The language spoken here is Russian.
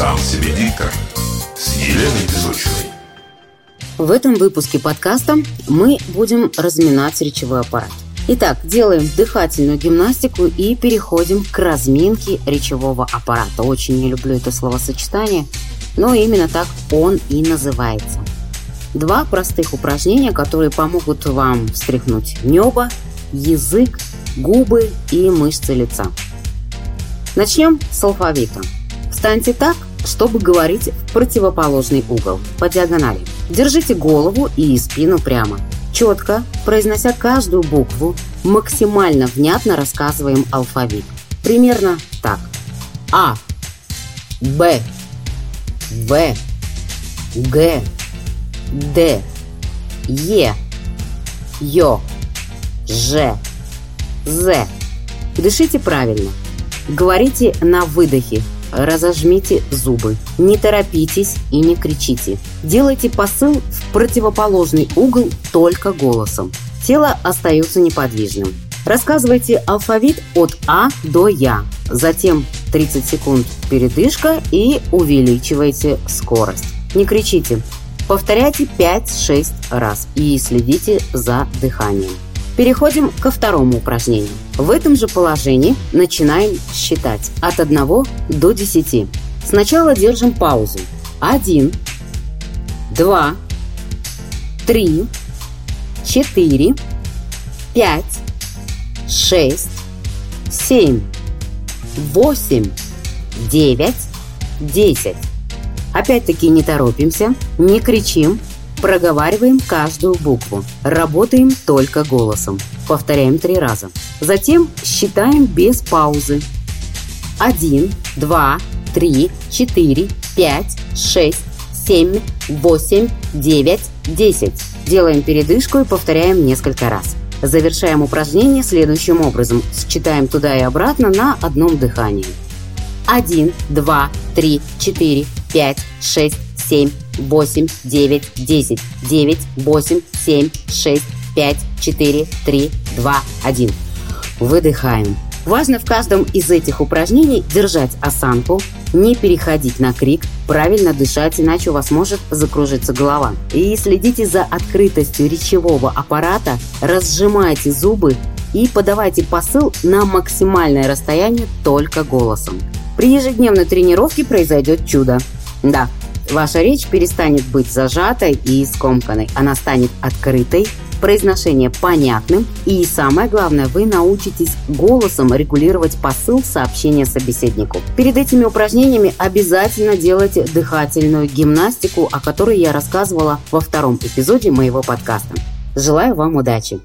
Сам себе диктор с Еленой Безучевой. В этом выпуске подкаста мы будем разминать речевой аппарат. Итак, делаем дыхательную гимнастику и переходим к разминке речевого аппарата. Очень не люблю это словосочетание, но именно так он и называется. Два простых упражнения, которые помогут вам встряхнуть небо, язык, губы и мышцы лица. Начнем с алфавита. Встаньте так, чтобы говорить в противоположный угол, по диагонали. Держите голову и спину прямо – Четко, произнося каждую букву, максимально внятно рассказываем алфавит. Примерно так. А, Б, В, Г, Д, Е, Ё, Ж, З. Дышите правильно. Говорите на выдохе, разожмите зубы. Не торопитесь и не кричите. Делайте посыл в противоположный угол только голосом. Тело остается неподвижным. Рассказывайте алфавит от А до Я. Затем 30 секунд передышка и увеличивайте скорость. Не кричите. Повторяйте 5-6 раз и следите за дыханием. Переходим ко второму упражнению. В этом же положении начинаем считать от 1 до 10. Сначала держим паузу. 1, 2, 3, 4, 5, 6, 7, 8, 9, 10. Опять-таки не торопимся, не кричим, Проговариваем каждую букву. Работаем только голосом. Повторяем три раза. Затем считаем без паузы. 1, 2, 3, 4, 5, 6, 7, 8, 9, 10. Делаем передышку и повторяем несколько раз. Завершаем упражнение следующим образом. Считаем туда и обратно на одном дыхании. 1, 2, 3, 4, 5, 6, 7, 8, 9, 10, 9, 8, 7, 6, 5, 4, 3, 2, 1. Выдыхаем. Важно в каждом из этих упражнений держать осанку, не переходить на крик, правильно дышать, иначе у вас может закружиться голова. И следите за открытостью речевого аппарата, разжимайте зубы и подавайте посыл на максимальное расстояние только голосом. При ежедневной тренировке произойдет чудо. Да, Ваша речь перестанет быть зажатой и скомканной. Она станет открытой, произношение понятным и, самое главное, вы научитесь голосом регулировать посыл сообщения собеседнику. Перед этими упражнениями обязательно делайте дыхательную гимнастику, о которой я рассказывала во втором эпизоде моего подкаста. Желаю вам удачи!